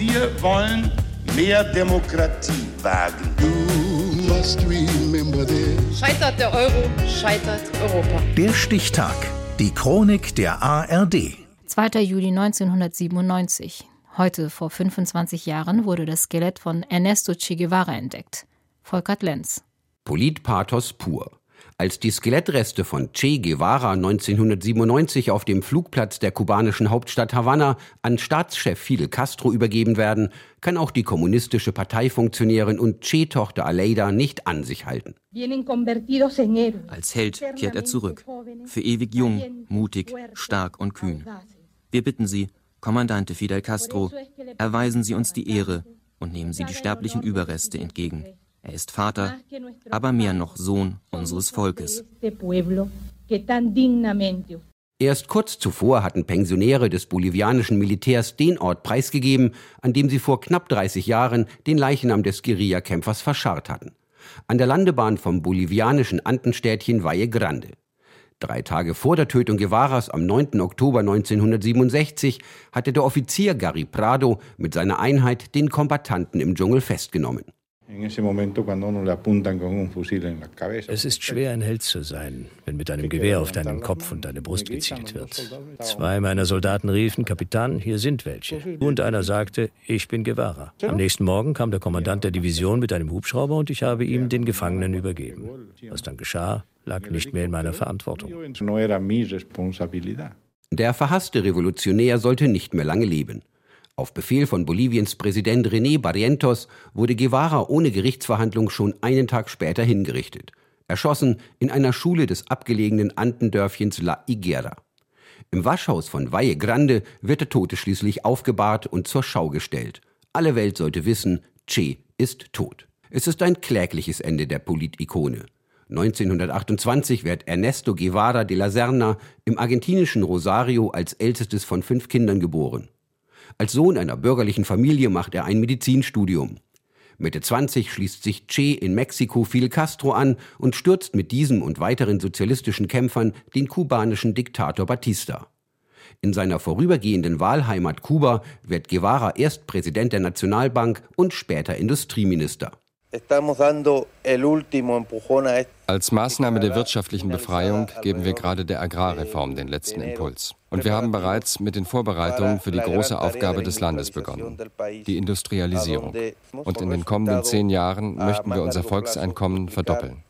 Wir wollen mehr Demokratie wagen. Scheitert der Euro, scheitert Europa. Der Stichtag. Die Chronik der ARD. 2. Juli 1997. Heute vor 25 Jahren wurde das Skelett von Ernesto Che Guevara entdeckt. Volkert Lenz. Politpathos pur. Als die Skelettreste von Che Guevara 1997 auf dem Flugplatz der kubanischen Hauptstadt Havanna an Staatschef Fidel Castro übergeben werden, kann auch die kommunistische Parteifunktionärin und Che-Tochter Aleida nicht an sich halten. Als Held kehrt er zurück, für ewig jung, mutig, stark und kühn. Wir bitten Sie, Kommandante Fidel Castro, erweisen Sie uns die Ehre und nehmen Sie die sterblichen Überreste entgegen. Er ist Vater, aber mehr noch Sohn unseres Volkes. Erst kurz zuvor hatten Pensionäre des bolivianischen Militärs den Ort preisgegeben, an dem sie vor knapp 30 Jahren den Leichnam des Guerillakämpfers verscharrt hatten. An der Landebahn vom bolivianischen Andenstädtchen Valle Grande. Drei Tage vor der Tötung Guevaras am 9. Oktober 1967 hatte der Offizier Gary Prado mit seiner Einheit den Kombattanten im Dschungel festgenommen. Es ist schwer, ein Held zu sein, wenn mit einem Gewehr auf deinen Kopf und deine Brust gezielt wird. Zwei meiner Soldaten riefen, Kapitän, hier sind welche. Und einer sagte, ich bin Guevara. Am nächsten Morgen kam der Kommandant der Division mit einem Hubschrauber und ich habe ihm den Gefangenen übergeben. Was dann geschah, lag nicht mehr in meiner Verantwortung. Der verhasste Revolutionär sollte nicht mehr lange leben. Auf Befehl von Boliviens Präsident René Barrientos wurde Guevara ohne Gerichtsverhandlung schon einen Tag später hingerichtet. Erschossen in einer Schule des abgelegenen Andendörfchens La Higuera. Im Waschhaus von Valle Grande wird der Tote schließlich aufgebahrt und zur Schau gestellt. Alle Welt sollte wissen, Che ist tot. Es ist ein klägliches Ende der Politikone. 1928 wird Ernesto Guevara de la Serna im argentinischen Rosario als ältestes von fünf Kindern geboren. Als Sohn einer bürgerlichen Familie macht er ein Medizinstudium. Mitte 20 schließt sich Che in Mexiko Fidel Castro an und stürzt mit diesem und weiteren sozialistischen Kämpfern den kubanischen Diktator Batista. In seiner vorübergehenden Wahlheimat Kuba wird Guevara erst Präsident der Nationalbank und später Industrieminister. Als Maßnahme der wirtschaftlichen Befreiung geben wir gerade der Agrarreform den letzten Impuls. Und wir haben bereits mit den Vorbereitungen für die große Aufgabe des Landes begonnen, die Industrialisierung. Und in den kommenden zehn Jahren möchten wir unser Volkseinkommen verdoppeln.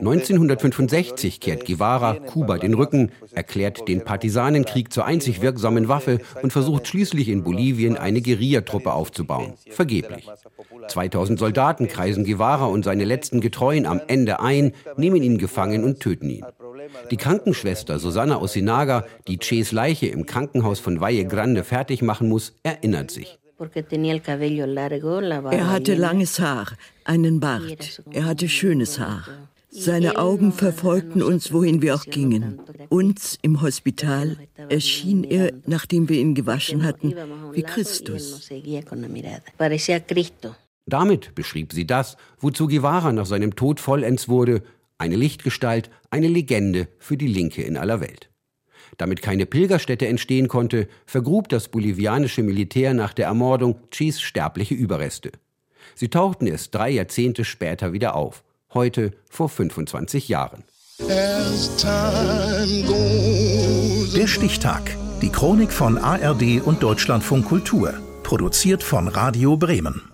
1965 kehrt Guevara Kuba den Rücken, erklärt den Partisanenkrieg zur einzig wirksamen Waffe und versucht schließlich in Bolivien eine Guerillatruppe aufzubauen. Vergeblich. 2000 Soldaten kreisen Guevara und seine letzten Getreuen am Ende ein, nehmen ihn gefangen und töten ihn. Die Krankenschwester Susanna Osinaga, die Ches Leiche im Krankenhaus von Valle Grande fertig machen muss, erinnert sich. Er hatte langes Haar, einen Bart. Er hatte schönes Haar. Seine Augen verfolgten uns, wohin wir auch gingen. Uns im Hospital erschien er, nachdem wir ihn gewaschen hatten, wie Christus. Damit beschrieb sie das, wozu Guevara nach seinem Tod vollends wurde, eine Lichtgestalt, eine Legende für die Linke in aller Welt. Damit keine Pilgerstätte entstehen konnte, vergrub das bolivianische Militär nach der Ermordung Chis sterbliche Überreste. Sie tauchten erst drei Jahrzehnte später wieder auf, heute vor 25 Jahren. Der Stichtag. Die Chronik von ARD und Deutschlandfunk Kultur. Produziert von Radio Bremen.